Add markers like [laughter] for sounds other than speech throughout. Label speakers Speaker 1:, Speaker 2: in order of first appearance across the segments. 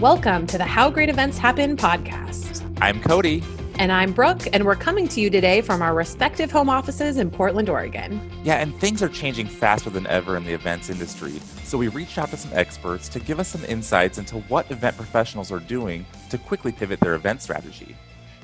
Speaker 1: Welcome to the How Great Events Happen podcast.
Speaker 2: I'm Cody.
Speaker 1: And I'm Brooke, and we're coming to you today from our respective home offices in Portland, Oregon.
Speaker 2: Yeah, and things are changing faster than ever in the events industry. So we reached out to some experts to give us some insights into what event professionals are doing to quickly pivot their event strategy.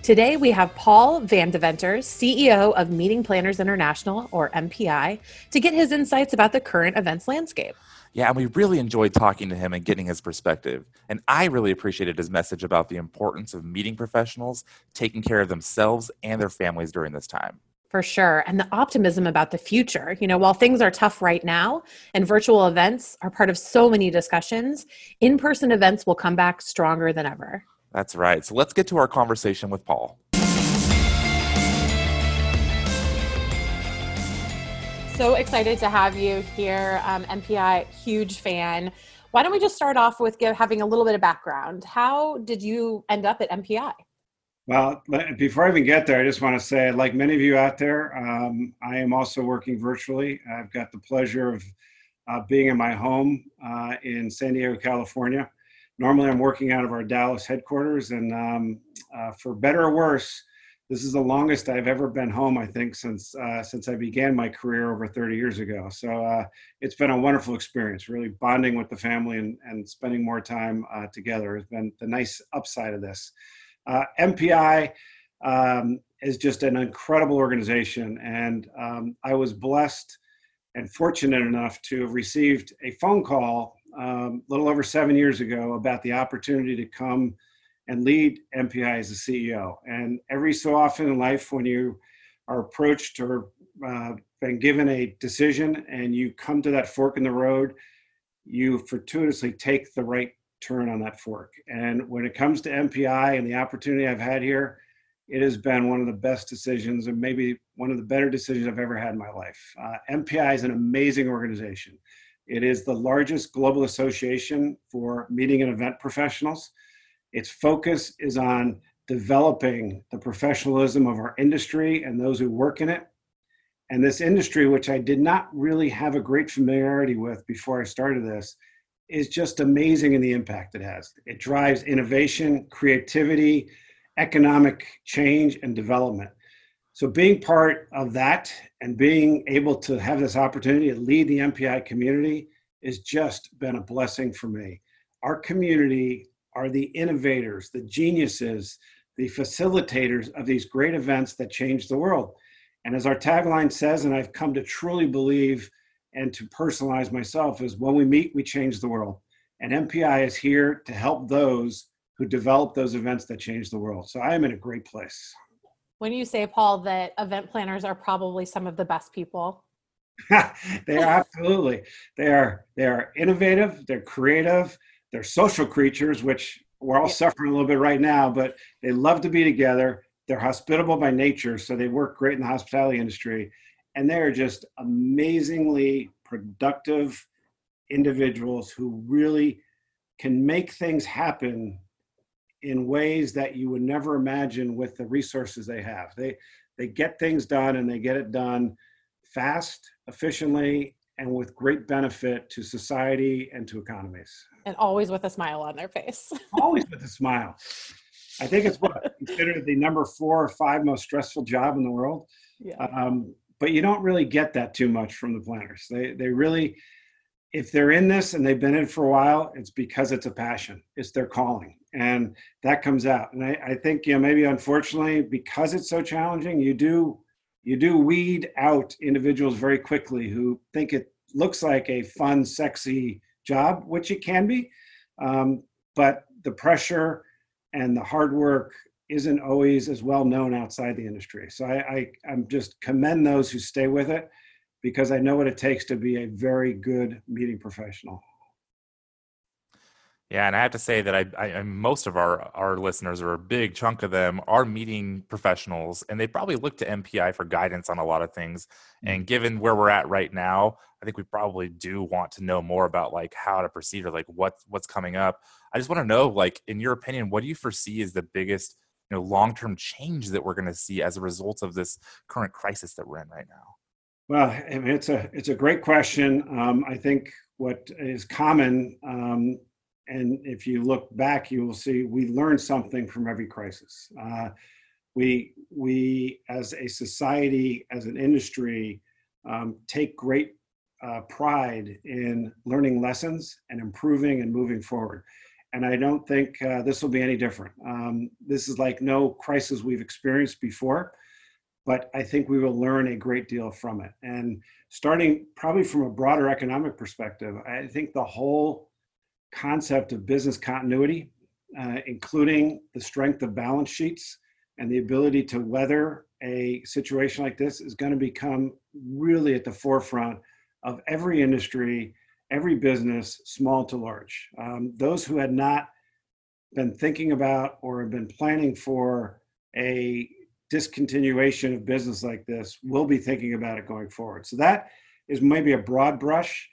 Speaker 1: Today, we have Paul Van Deventer, CEO of Meeting Planners International, or MPI, to get his insights about the current events landscape.
Speaker 2: Yeah, and we really enjoyed talking to him and getting his perspective. And I really appreciated his message about the importance of meeting professionals, taking care of themselves and their families during this time.
Speaker 1: For sure. And the optimism about the future. You know, while things are tough right now and virtual events are part of so many discussions, in person events will come back stronger than ever.
Speaker 2: That's right. So let's get to our conversation with Paul.
Speaker 1: So excited to have you here. Um, MPI, huge fan. Why don't we just start off with give, having a little bit of background? How did you end up at MPI?
Speaker 3: Well, before I even get there, I just want to say, like many of you out there, um, I am also working virtually. I've got the pleasure of uh, being in my home uh, in San Diego, California. Normally, I'm working out of our Dallas headquarters, and um, uh, for better or worse, this is the longest I've ever been home. I think since uh, since I began my career over 30 years ago. So uh, it's been a wonderful experience. Really bonding with the family and, and spending more time uh, together has been the nice upside of this. Uh, MPI um, is just an incredible organization, and um, I was blessed and fortunate enough to have received a phone call um, a little over seven years ago about the opportunity to come and lead MPI as a CEO. And every so often in life, when you are approached or uh, been given a decision and you come to that fork in the road, you fortuitously take the right turn on that fork. And when it comes to MPI and the opportunity I've had here, it has been one of the best decisions and maybe one of the better decisions I've ever had in my life. Uh, MPI is an amazing organization. It is the largest global association for meeting and event professionals. Its focus is on developing the professionalism of our industry and those who work in it. And this industry, which I did not really have a great familiarity with before I started this, is just amazing in the impact it has. It drives innovation, creativity, economic change, and development. So, being part of that and being able to have this opportunity to lead the MPI community has just been a blessing for me. Our community are the innovators, the geniuses, the facilitators of these great events that change the world. And as our tagline says, and I've come to truly believe and to personalize myself, is when we meet, we change the world. And MPI is here to help those who develop those events that change the world. So I am in a great place.
Speaker 1: When you say, Paul, that event planners are probably some of the best people, [laughs]
Speaker 3: they are absolutely. They are they are innovative, they're creative, they're social creatures, which we're all suffering a little bit right now, but they love to be together. They're hospitable by nature, so they work great in the hospitality industry. And they're just amazingly productive individuals who really can make things happen in ways that you would never imagine with the resources they have. They they get things done and they get it done fast, efficiently, and with great benefit to society and to economies.
Speaker 1: And always with a smile on their face. [laughs]
Speaker 3: always with a smile. I think it's what considered the number four or five most stressful job in the world. Yeah. Um, but you don't really get that too much from the planners. They they really, if they're in this and they've been in for a while, it's because it's a passion. It's their calling, and that comes out. And I, I think you know maybe unfortunately because it's so challenging, you do you do weed out individuals very quickly who think it looks like a fun, sexy job, which it can be. Um, but the pressure and the hard work isn't always as well known outside the industry. So I, I I'm just commend those who stay with it because I know what it takes to be a very good meeting professional.
Speaker 2: Yeah, and I have to say that I, I, most of our our listeners, or a big chunk of them, are meeting professionals, and they probably look to MPI for guidance on a lot of things. Mm. And given where we're at right now, I think we probably do want to know more about like how to proceed or like what what's coming up. I just want to know, like, in your opinion, what do you foresee is the biggest you know long term change that we're going to see as a result of this current crisis that we're in right now?
Speaker 3: Well, I mean, it's a it's a great question. Um, I think what is common um, and if you look back, you will see we learn something from every crisis. Uh, we, we, as a society, as an industry, um, take great uh, pride in learning lessons and improving and moving forward. And I don't think uh, this will be any different. Um, this is like no crisis we've experienced before, but I think we will learn a great deal from it. And starting probably from a broader economic perspective, I think the whole concept of business continuity, uh, including the strength of balance sheets and the ability to weather a situation like this, is going to become really at the forefront of every industry, every business, small to large. Um, those who had not been thinking about or have been planning for a discontinuation of business like this will be thinking about it going forward. So that is maybe a broad brush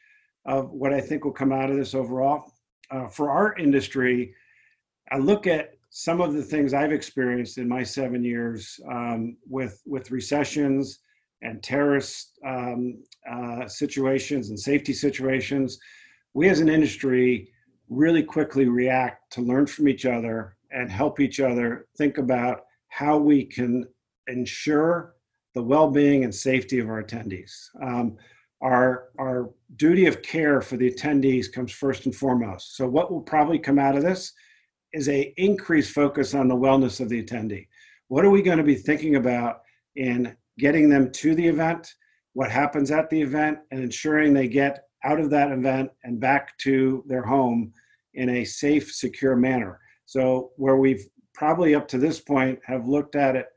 Speaker 3: of what I think will come out of this overall. Uh, for our industry, I look at some of the things I've experienced in my seven years um, with with recessions, and terrorist um, uh, situations and safety situations, we as an industry really quickly react to learn from each other and help each other think about how we can ensure the well-being and safety of our attendees. Um, our, our duty of care for the attendees comes first and foremost. So what will probably come out of this is a increased focus on the wellness of the attendee. What are we going to be thinking about in getting them to the event, what happens at the event, and ensuring they get out of that event and back to their home in a safe, secure manner. So, where we've probably up to this point have looked at it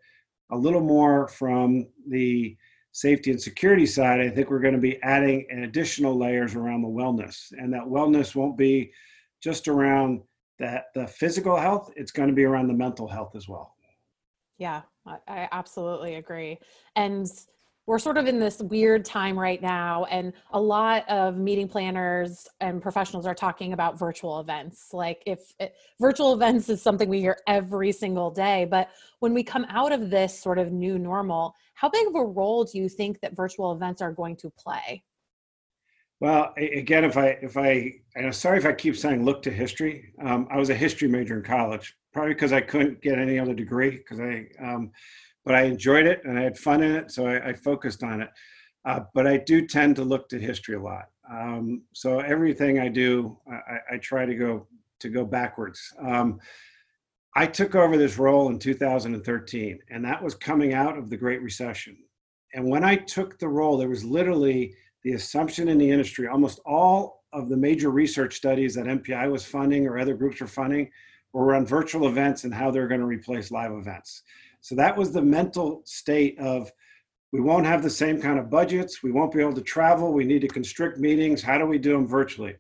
Speaker 3: a little more from the safety and security side, I think we're going to be adding an additional layers around the wellness. And that wellness won't be just around that the physical health, it's going to be around the mental health as well.
Speaker 1: Yeah, I, absolutely agree. And we're sort of in this weird time right now and a lot of meeting planners and professionals are talking about virtual events. Like if it, virtual events is something we hear every single day but when we come out of this sort of new normal how big of a role do you think that virtual events are going to play?
Speaker 3: Well again if i if i i'm sorry if i keep saying look to history. Um, i was a history major in college probably because I couldn't get any other degree because I, um, but I enjoyed it and I had fun in it, so I, I focused on it. Uh, but I do tend to look to history a lot. Um, so everything I do, I, I, try to go to go backwards. Um, I took over this role in 2013, and that was coming out of the Great Recession. And when I took the role, there was literally the assumption in the industry, almost all of the major research studies that MPI was funding or other groups were funding were on virtual events and how they're going to replace live events. So that was the mental state of we won't have the same kind of budgets, we won't be able to travel, we need to constrict meetings. How do we do them virtually?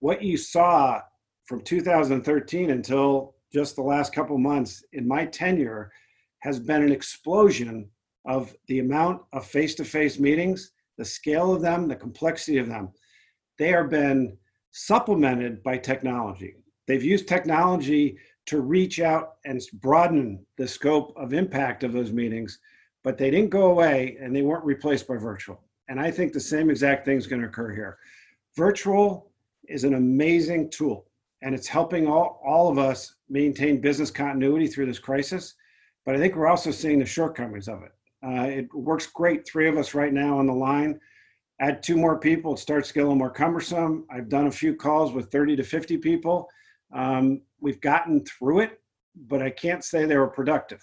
Speaker 3: What you saw from 2013 until just the last couple months in my tenure has been an explosion of the amount of face-to-face meetings, the scale of them, the complexity of them. They are been supplemented by technology. They've used technology to reach out and broaden the scope of impact of those meetings, but they didn't go away and they weren't replaced by virtual. And I think the same exact thing is going to occur here. Virtual is an amazing tool and it's helping all, all of us maintain business continuity through this crisis. But I think we're also seeing the shortcomings of it. Uh, it works great, three of us right now on the line. Add two more people, it starts to get a little more cumbersome. I've done a few calls with 30 to 50 people um, we've gotten through it, but I can't say they were productive.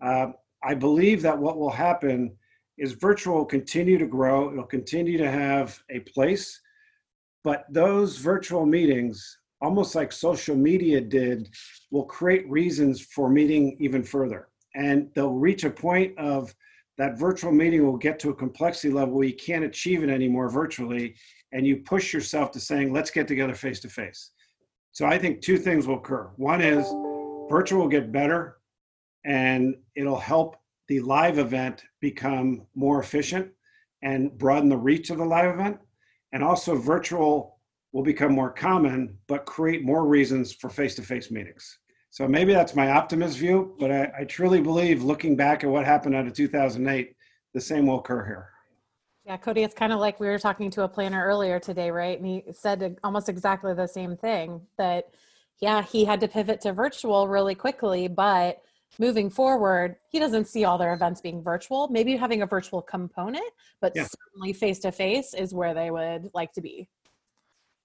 Speaker 3: Uh, I believe that what will happen is virtual will continue to grow. It'll continue to have a place, but those virtual meetings, almost like social media did, will create reasons for meeting even further. And they'll reach a point of that virtual meeting will get to a complexity level where you can't achieve it anymore virtually, and you push yourself to saying, let's get together face to face. So I think two things will occur. One is virtual will get better and it'll help the live event become more efficient and broaden the reach of the live event. And also virtual will become more common, but create more reasons for face-to-face meetings. So maybe that's my optimist view, but I, I truly believe looking back at what happened out of 2008, the same will occur here.
Speaker 1: Yeah, Cody, it's kind of like we were talking to a planner earlier today, right? And he said almost exactly the same thing that, yeah, he had to pivot to virtual really quickly, but moving forward, he doesn't see all their events being virtual. Maybe having a virtual component, but yeah. certainly face to face is where they would like to be.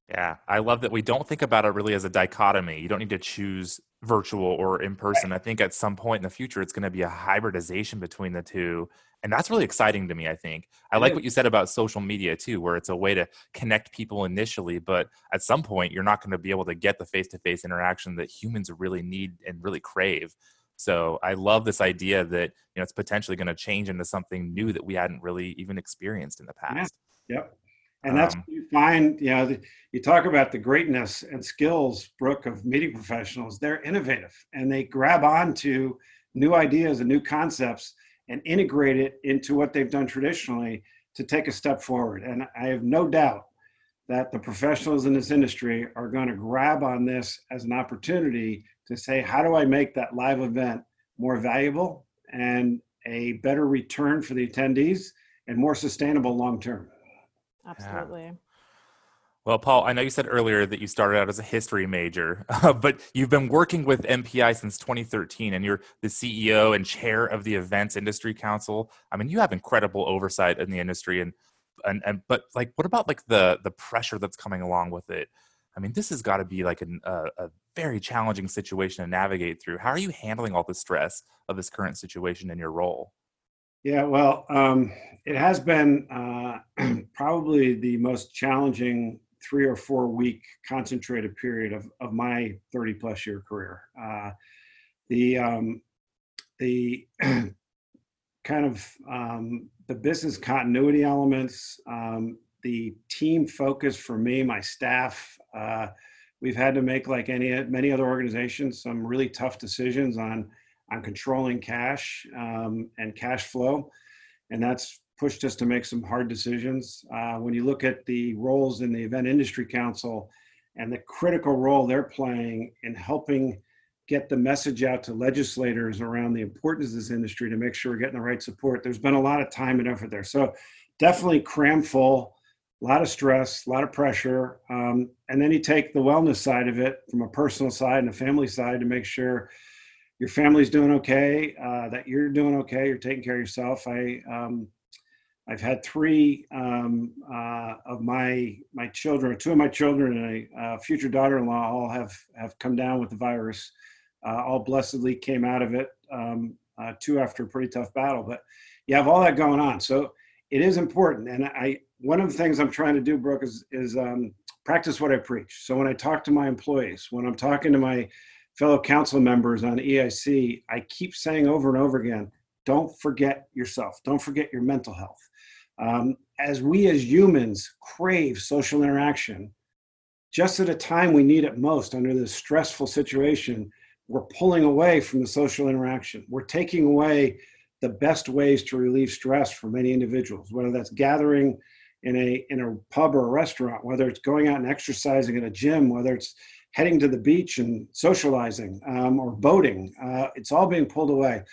Speaker 2: Yeah, I love that we don't think about it really as a dichotomy. You don't need to choose virtual or in person. I think at some point in the future, it's going to be a hybridization between the two. And that's really exciting to me, I think. I like what you said about social media too, where it's a way to connect people initially, but at some point, you're not going to be able to get the face to face interaction that humans really need and really crave. So I love this idea that you know it's potentially going to change into something new that we hadn't really even experienced in the past.
Speaker 3: Yeah. Yep. And that's um, you find, you know, the, you talk about the greatness and skills, Brooke, of meeting professionals. They're innovative and they grab on to new ideas and new concepts and integrate it into what they've done traditionally to take a step forward. And I have no doubt that the professionals in this industry are going to grab on this as an opportunity to say, how do I make that live event more valuable and a better return for the attendees and more sustainable long term?
Speaker 1: Absolutely. Yeah.
Speaker 2: Well, Paul, I know you said earlier that you started out as a history major, [laughs] but you've been working with MPI since 2013 and you're the CEO and chair of the Events Industry Council. I mean, you have incredible oversight in the industry and and, and but like what about like the the pressure that's coming along with it? I mean, this has got to be like an, a, a very challenging situation to navigate through. How are you handling all the stress of this current situation in your role?
Speaker 3: Yeah, well, um, it has been uh, [clears throat] probably the most challenging three or four week concentrated period of, of my 30 plus year career. Uh, the um, the [clears throat] kind of um, the business continuity elements, um, the team focus for me, my staff. Uh, we've had to make like any many other organizations some really tough decisions on on controlling cash um, and cash flow. And that's pushed us to make some hard decisions. Uh, when you look at the roles in the Event Industry Council and the critical role they're playing in helping get the message out to legislators around the importance of this industry to make sure we're getting the right support, there's been a lot of time and effort there. So definitely cram full, a lot of stress, a lot of pressure. Um, and then you take the wellness side of it from a personal side and a family side to make sure your family's doing okay, uh, that you're doing okay, you're taking care of yourself. I um, I've had three um, uh, of my my children, two of my children, and a future daughter-in-law all have have come down with the virus. Uh, all blessedly came out of it. Um, uh, two after a pretty tough battle, but you have all that going on. So it is important, and I one of the things I'm trying to do, Brooke, is is um, practice what I preach. So when I talk to my employees, when I'm talking to my fellow council members on EIC, I keep saying over and over again don't forget yourself, don't forget your mental health. Um, as we as humans crave social interaction, just at a time we need it most under this stressful situation, we're pulling away from the social interaction. We're taking away the best ways to relieve stress for many individuals, whether that's gathering in a in a pub or a restaurant, whether it's going out and exercising in a gym, whether it's heading to the beach and socializing um, or boating. Uh, it's all being pulled away.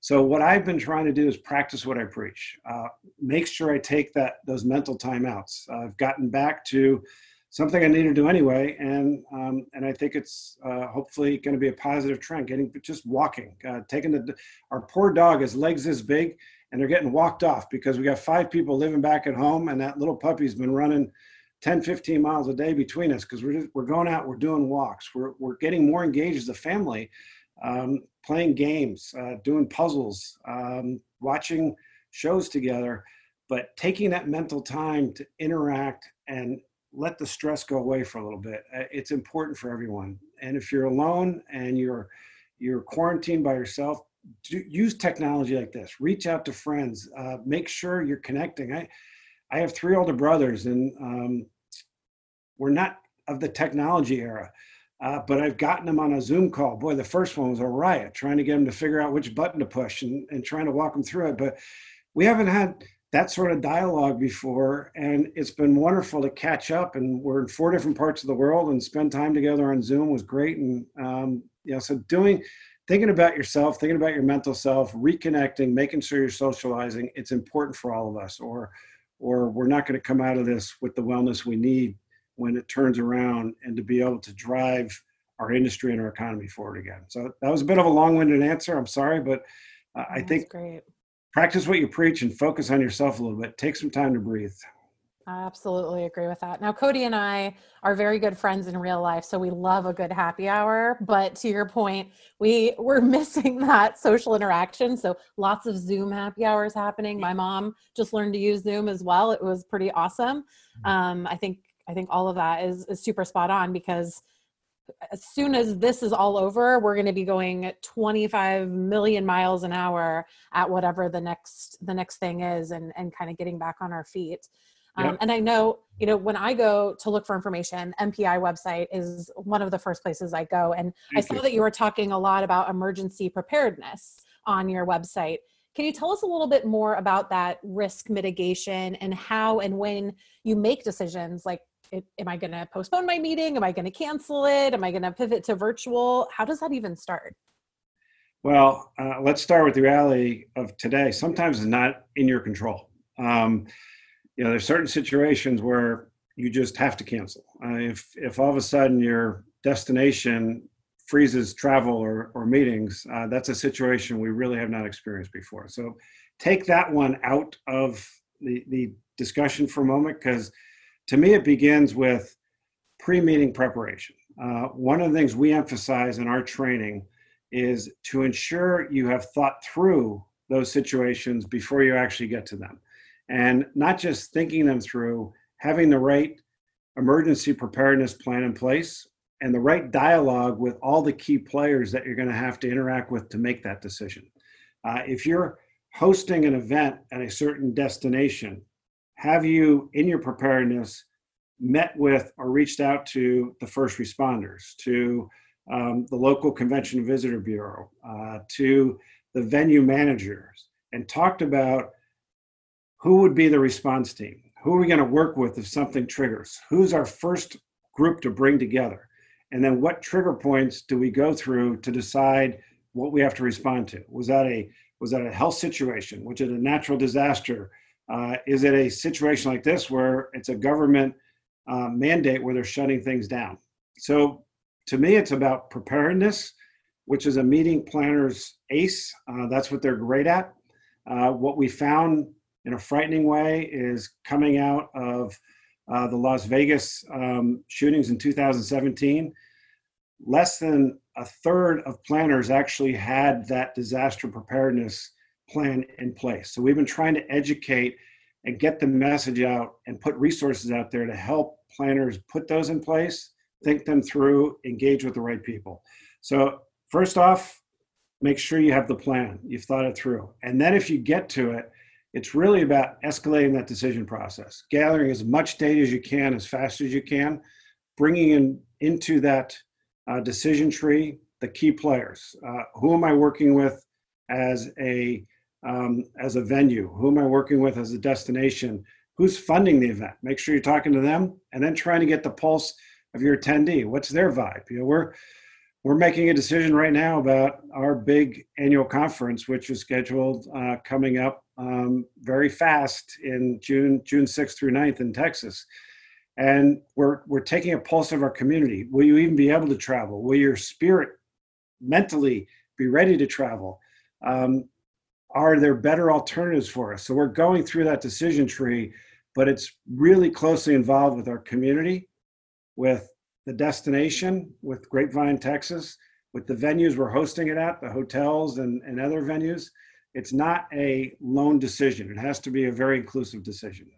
Speaker 3: So what I've been trying to do is practice what I preach. Uh, make sure I take that those mental timeouts. I've gotten back to something I need to do anyway, and um, and I think it's uh, hopefully going to be a positive trend. Getting just walking, uh, taking the our poor dog, his legs this big, and they're getting walked off because we got five people living back at home, and that little puppy's been running 10, 15 miles a day between us because we're, we're going out, we're doing walks, we're, we're getting more engaged as a family, um, playing games, uh, doing puzzles, um, watching shows together, but taking that mental time to interact and let the stress go away for a little bit. Uh, it's important for everyone. And if you're alone and you're you're quarantined by yourself, do, use technology like this. Reach out to friends. Uh, make sure you're connecting. I I have three older brothers, and um, we're not of the technology era. Uh, but I've gotten them on a Zoom call. Boy, the first one was a riot, trying to get them to figure out which button to push and, and trying to walk them through it. But we haven't had that sort of dialogue before, and it's been wonderful to catch up. And we're in four different parts of the world, and spend time together on Zoom was great. And um, you know, so doing, thinking about yourself, thinking about your mental self, reconnecting, making sure you're socializing, it's important for all of us. Or or we're not going to come out of this with the wellness we need when it turns around and to be able to drive our industry and our economy forward again. So that was a bit of a long-winded answer. I'm sorry, but uh, I think
Speaker 1: great.
Speaker 3: practice what you preach and focus on yourself a little bit. Take some time to breathe.
Speaker 1: I absolutely agree with that. Now, Cody and I are very good friends in real life, so we love a good happy hour. But to your point, we we're [laughs] missing that social interaction. So lots of Zoom happy hours happening. My mom just learned to use Zoom as well. It was pretty awesome. Mm. Um, I think I think all of that is, is super spot on because as soon as this is all over, we're going to be going 25 million miles an hour at whatever the next the next thing is, and and kind of getting back on our feet. Um, And I know, you know, when I go to look for information, MPI website is one of the first places I go. And Thank I saw you. that you were talking a lot about emergency preparedness on your website. Can you tell us a little bit more about that risk mitigation and how and when you make decisions like am I going to postpone my meeting? Am I going to cancel it? Am I going to pivot to virtual? How does that even start?
Speaker 3: Well, uh, let's start with the reality of today. Sometimes it's not in your control. Um, you know, there's certain situations where you just have to cancel. Uh, if if all of a sudden your destination freezes travel or, or meetings, uh, that's a situation we really have not experienced before. So take that one out of the, the discussion for a moment because to me, it begins with pre meeting preparation. Uh, one of the things we emphasize in our training is to ensure you have thought through those situations before you actually get to them. And not just thinking them through, having the right emergency preparedness plan in place and the right dialogue with all the key players that you're going to have to interact with to make that decision. Uh, if you're hosting an event at a certain destination have you in your preparedness met with or reached out to the first responders to um, the local convention visitor bureau uh, to the venue managers and talked about who would be the response team? Who are we going to work with if something triggers? Who's our first group to bring together? And then what trigger points do we go through to decide what we have to respond to? Was that a was that a health situation? Was it a natural disaster uh, is it a situation like this where it's a government uh, mandate where they're shutting things down? So to me, it's about preparedness, which is a meeting planner's ace. Uh, that's what they're great at. Uh, what we found in a frightening way is coming out of uh, the Las Vegas um, shootings in 2017. Less than a third of planners actually had that disaster preparedness plan in place. So we've been trying to educate and get the message out and put resources out there to help planners put those in place, think them through, engage with the right people. So first off, make sure you have the plan. You've thought it through. And then if you get to it, it's really about escalating that decision process, gathering as much data as you can, as fast as you can, bringing in into that uh, decision tree the key players. Uh, who am I working with as a um, as a venue? Who am I working with as a destination? Who's funding the event? Make sure you're talking to them, and then trying to get the pulse of your attendee. What's their vibe? You know, we're we're making a decision right now about our big annual conference, which is scheduled uh, coming up um, very fast in June June 6th through 9th in Texas. And we're we're taking a pulse of our community. Will you even be able to travel? Will your spirit mentally be ready to travel? Um, are there better alternatives for us? So we're going through that decision tree, but it's really closely involved with our community, with the destination, with Grapevine, Texas, with the venues we're hosting it at, the hotels and, and other venues. It's not a lone decision. It has to be a very inclusive decision.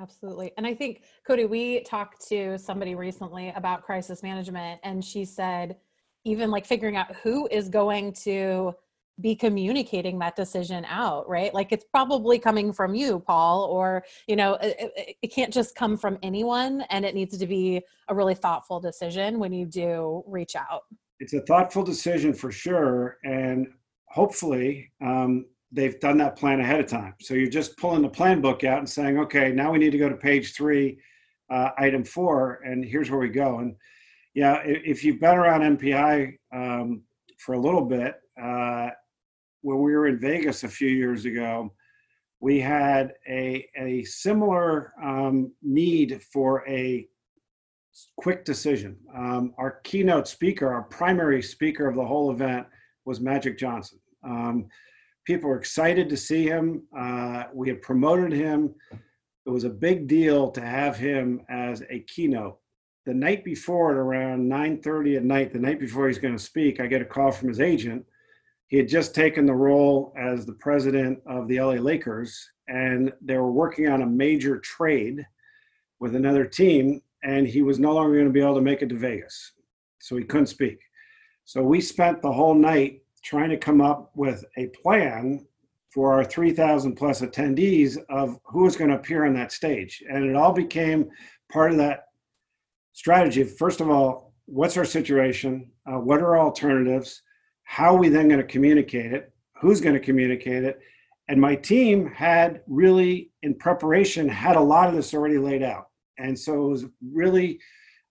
Speaker 1: Absolutely. And I think, Cody, we talked to somebody recently about crisis management, and she said, even like figuring out who is going to be communicating that decision out right? Like it's probably coming from you paul or you know it, it, can't just come from anyone and it needs to be a really thoughtful decision when you do reach out.
Speaker 3: It's a thoughtful decision for sure and hopefully um, they've done that plan ahead of time. So you're just pulling the plan book out and saying okay now we need to go to page three uh, item four and here's where we go. And yeah if you've been around mpi um, for a little bit uh, when we were in Vegas a few years ago, we had a, a similar um, need for a quick decision. Um, our keynote speaker, our primary speaker of the whole event, was Magic Johnson. Um, people were excited to see him. Uh, we had promoted him. It was a big deal to have him as a keynote. The night before, at around 9:30 at night, the night before he's going to speak, I get a call from his agent. He had just taken the role as the president of the LA Lakers, and they were working on a major trade with another team, and he was no longer going to be able to make it to Vegas, so he couldn't speak. So we spent the whole night trying to come up with a plan for our 3,000 plus attendees of who was going to appear on that stage. And it all became part of that strategy. First of all, what's our situation? Uh, what are our alternatives? How are we then going to communicate it? Who's going to communicate it? And my team had really, in preparation, had a lot of this already laid out. And so it was really,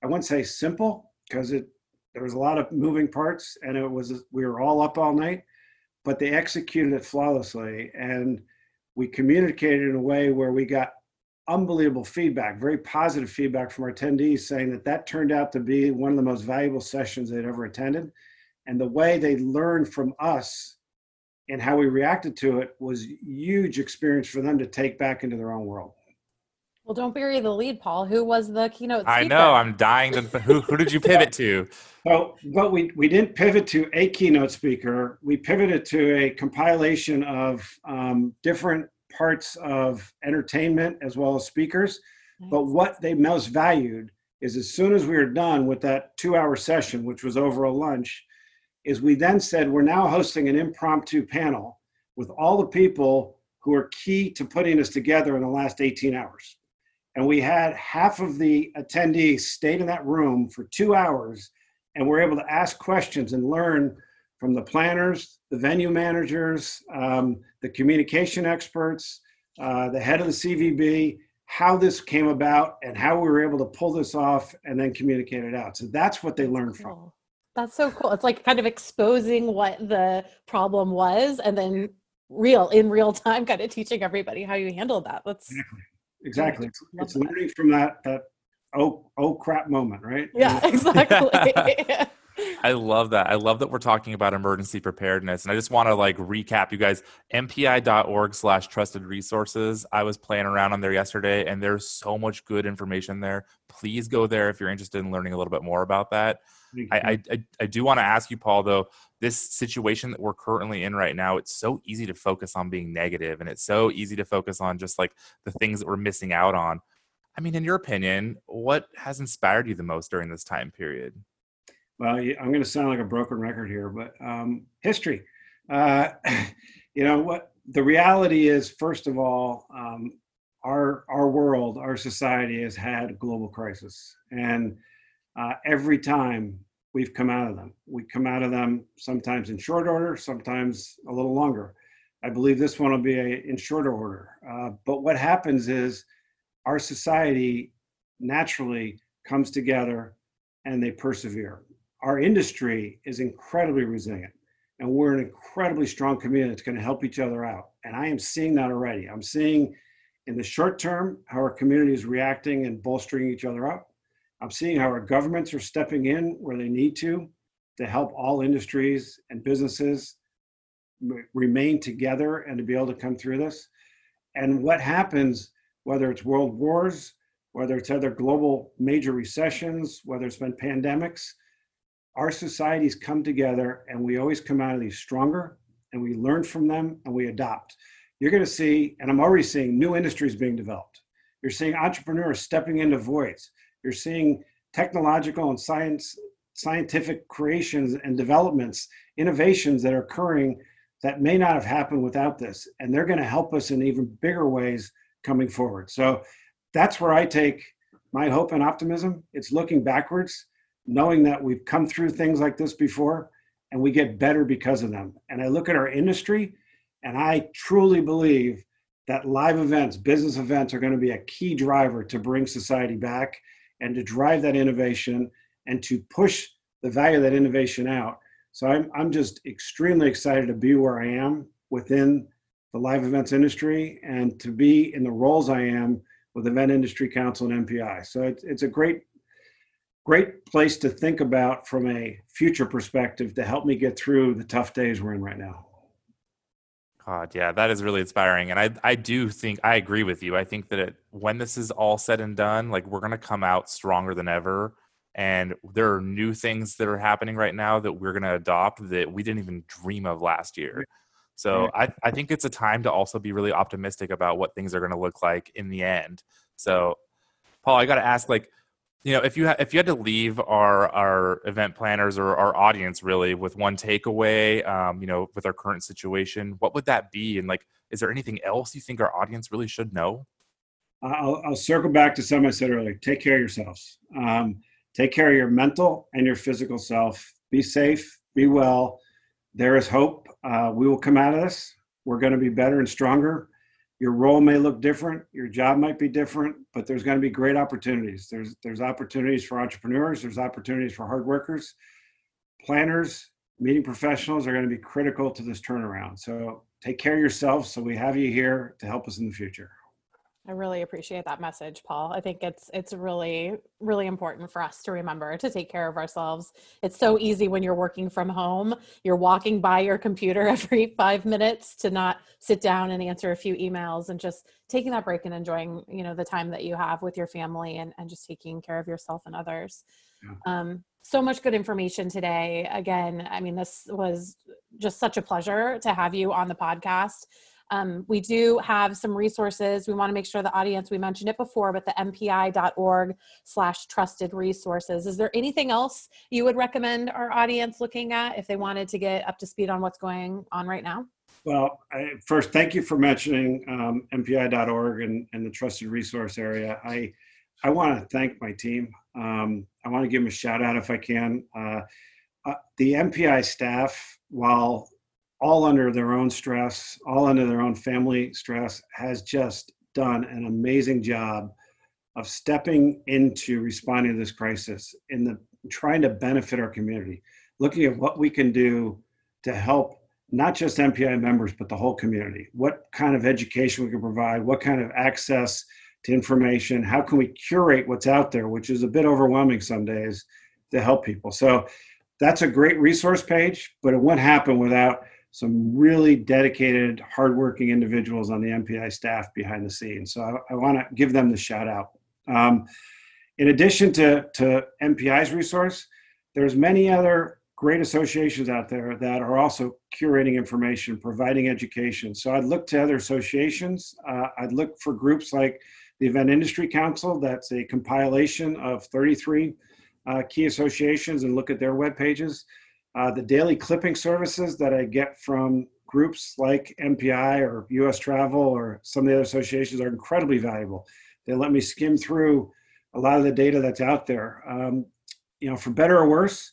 Speaker 3: I wouldn't say simple because it there was a lot of moving parts and it was we were all up all night but they executed it flawlessly and we communicated in a way where we got unbelievable feedback very positive feedback from our attendees saying that that turned out to be one of the most valuable sessions they'd ever attended and the way they learned from us and how we reacted to it was huge experience for them to take back into their own world
Speaker 1: well, don't bury the lead, Paul. Who was the keynote speaker?
Speaker 2: I know. I'm dying to. who who did you pivot to? [laughs]
Speaker 3: Well, but we we didn't pivot to a keynote speaker. We pivoted to a compilation of um, different parts of entertainment as well as speakers. Nice. But what they most valued is as soon as we were done with that two-hour session, which was over a lunch, is we then said we're now hosting an impromptu panel with all the people who are key to putting us together in the last 18 hours. And we had half of the attendees stayed in that room for two hours and were able to ask questions and learn from the planners the venue managers um, the communication experts uh, the head of the cvb how this came about and how we were able to pull this off and then communicate it out. So that's what they learned from
Speaker 1: that's so cool it's like kind of exposing what the problem was and then real in real time kind of teaching everybody how you handle that that's
Speaker 3: exactly exactly. It's, it's learning from that that oh oh crap moment, right?
Speaker 1: Yeah, exactly. [laughs] [laughs]
Speaker 2: I love that. I love that we're talking about emergency preparedness. And I just want to like recap you guys, mpi.org slash trusted resources. I was playing around on there yesterday and there's so much good information there. Please go there if you're interested in learning a little bit more about that. I, I, I do want to ask you, Paul, though, this situation that we're currently in right now, it's so easy to focus on being negative and it's so easy to focus on just like the things that we're missing out on. I mean, in your opinion, what has inspired you the most during this time period?
Speaker 3: Well, I'm going to sound like a broken record here, but um, history. Uh, [laughs] you know what? The reality is, first of all, um, our our world, our society has had global crisis, and uh, every time we've come out of them. We come out of them sometimes in short order, sometimes a little longer. I believe this one will be a, in shorter order. Uh, but what happens is our society naturally comes together and they persevere. Our industry is incredibly resilient and we're an incredibly strong community that's going to help each other out. And I am seeing that already. I'm seeing in the short term how our community is reacting and bolstering each other up. I'm seeing how our governments are stepping in where they need to to help all industries and businesses remain together and to be able to come through this. And what happens, whether it's world wars, whether it's other global major recessions, whether it's been pandemics, our societies come together and we always come out of these stronger and we learn from them and we adopt. You're going to see, and I'm already seeing new industries being developed. You're seeing entrepreneurs stepping into voids. You're seeing technological and science scientific creations and developments, innovations that are occurring that may not have happened without this. And they're going to help us in even bigger ways coming forward. So that's where I take my hope and optimism. It's looking backwards, knowing that we've come through things like this before and we get better because of them. And I look at our industry and I truly believe that live events, business events are going to be a key driver to bring society back and to drive that innovation and to push the value of that innovation out. So I'm, I'm just extremely excited to be where I am within the live events industry and to be in the roles I am with Event Industry Council and MPI. So it's, it's a great, great place to think about from a future perspective to help me get through the tough days we're in right now.
Speaker 2: God, yeah, that is really inspiring. And I, I do think I agree with you. I think that it, when this is all said and done, like we're going to come out stronger than ever. And there are new things that are happening right now that we're going to adopt that we didn't even dream of last year. So I, I think it's a time to also be really optimistic about what things are going to look like in the end. So, Paul, I got to ask, like, you know, if you ha- if you had to leave our our event planners or our audience really with one takeaway, um, you know, with our current situation, what would that be? And like, is there anything else you think our audience really should know?
Speaker 3: I'll, I'll circle back to something I said earlier. Take care of yourselves. Um, take care of your mental and your physical self. Be safe. Be well. There is hope uh, we will come out of this. We're going to be better and stronger. Your role may look different, your job might be different, but there's going to be great opportunities. There's there's opportunities for entrepreneurs. There's opportunities for hard workers, planners, meeting professionals are going to be critical to this turnaround. So take care of yourself. So we have you here to help us in the future.
Speaker 1: I really appreciate that message, Paul. I think it's it's really really important for us to remember to take care of ourselves. It's so easy when you're working from home, you're walking by your computer [laughs] every 5 minutes to not sit down and answer a few emails and just taking that break and enjoying, you know, the time that you have with your family and and just taking care of yourself and others. Yeah. Um so much good information today. Again, I mean this was just such a pleasure to have you on the podcast. Um, we do have some resources. We want to make sure the audience, we mentioned it before, but the mpi.org slash trusted resources. Is there anything else you would recommend our audience looking at if they wanted to get up to speed on what's going on right now?
Speaker 3: Well, I, first, thank you for mentioning um, MPI.org and, and the trusted resource area. I, I want to thank my team. Um, I want to give them a shout out if I can. Uh, uh, the MPI staff, while all under their own stress, all under their own family stress, has just done an amazing job of stepping into responding to this crisis in the trying to benefit our community, looking at what we can do to help not just MPI members, but the whole community. What kind of education we can provide, what kind of access to information, how can we curate what's out there, which is a bit overwhelming some days to help people. So that's a great resource page, but it wouldn't happen without some really dedicated, hardworking individuals on the MPI staff behind the scenes. So I, I want to give them the shout out. Um, in addition to, to MPI's resource, there's many other great associations out there that are also curating information, providing education. So I'd look to other associations. Uh, I'd look for groups like the Event Industry Council. That's a compilation of 33 uh, key associations and look at their web pages. Uh, the daily clipping services that I get from groups like MPI or US Travel or some of the other associations are incredibly valuable. They let me skim through a lot of the data that's out there. Um, you know, for better or worse,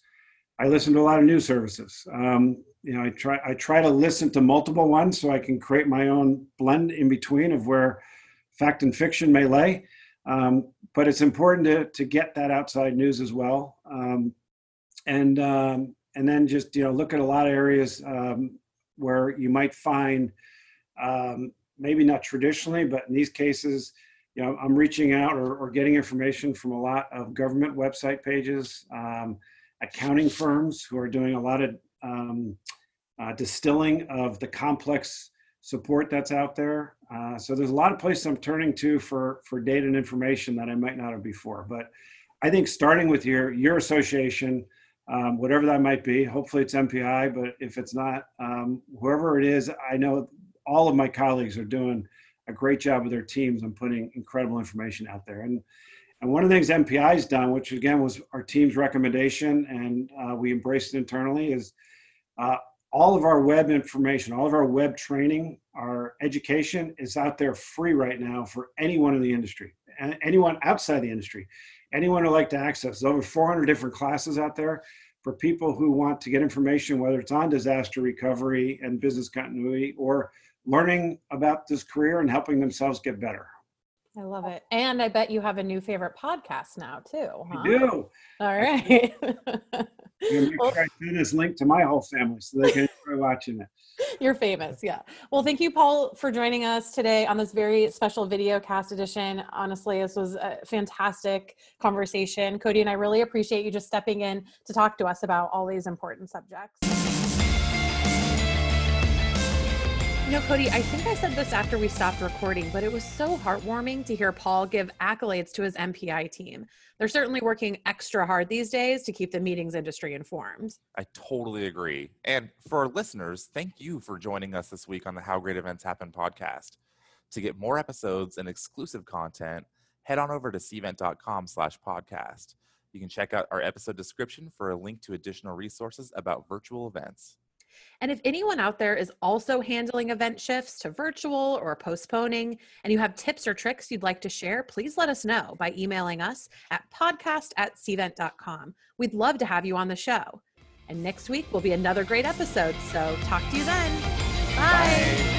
Speaker 3: I listen to a lot of news services. Um, you know, I try I try to listen to multiple ones so I can create my own blend in between of where fact and fiction may lay. Um, but it's important to to get that outside news as well. Um, and um, and then just you know look at a lot of areas um, where you might find um, maybe not traditionally, but in these cases, you know, I'm reaching out or, or getting information from a lot of government website pages, um, accounting firms who are doing a lot of um, uh, distilling of the complex support that's out there. Uh, so there's a lot of places I'm turning to for for data and information that I might not have before. But I think starting with your your association um, whatever that might be. Hopefully it's MPI, but if it's not, um, whoever it is, I know all of my colleagues are doing a great job with their teams on putting incredible information out there. And and one of the things MPI has done, which again was our team's recommendation, and uh, we embraced it internally, is uh, all of our web information, all of our web training, our education is out there free right now for anyone in the industry, and anyone outside the industry anyone would like to access. There's over 400 different classes out there for people who want to get information, whether it's on disaster recovery and business continuity or learning about this career and helping themselves get better.
Speaker 1: I love it. And I bet you have a new favorite podcast now too.
Speaker 3: Huh? I do.
Speaker 1: All right. [laughs]
Speaker 3: I'm gonna make sure I send this link to my whole family so they can enjoy watching it. [laughs]
Speaker 1: You're famous, yeah. Well, thank you, Paul, for joining us today on this very special video cast edition. Honestly, this was a fantastic conversation. Cody and I really appreciate you just stepping in to talk to us about all these important subjects. You know, Cody, I think I said this after we stopped recording, but it was so heartwarming to hear Paul give accolades to his MPI team. They're certainly working extra hard these days to keep the meetings industry informed.
Speaker 2: I totally agree. And for our listeners, thank you for joining us this week on the How Great Events Happen podcast. To get more episodes and exclusive content, head on over to cvent.com slash podcast. You can check out our episode description for a link to additional resources about virtual events.
Speaker 1: And if anyone out there is also handling event shifts to virtual or postponing, and you have tips or tricks you'd like to share, please let us know by emailing us at podcast at cvent.com. We'd love to have you on the show. And next week will be another great episode. So talk to you then. Bye. Bye.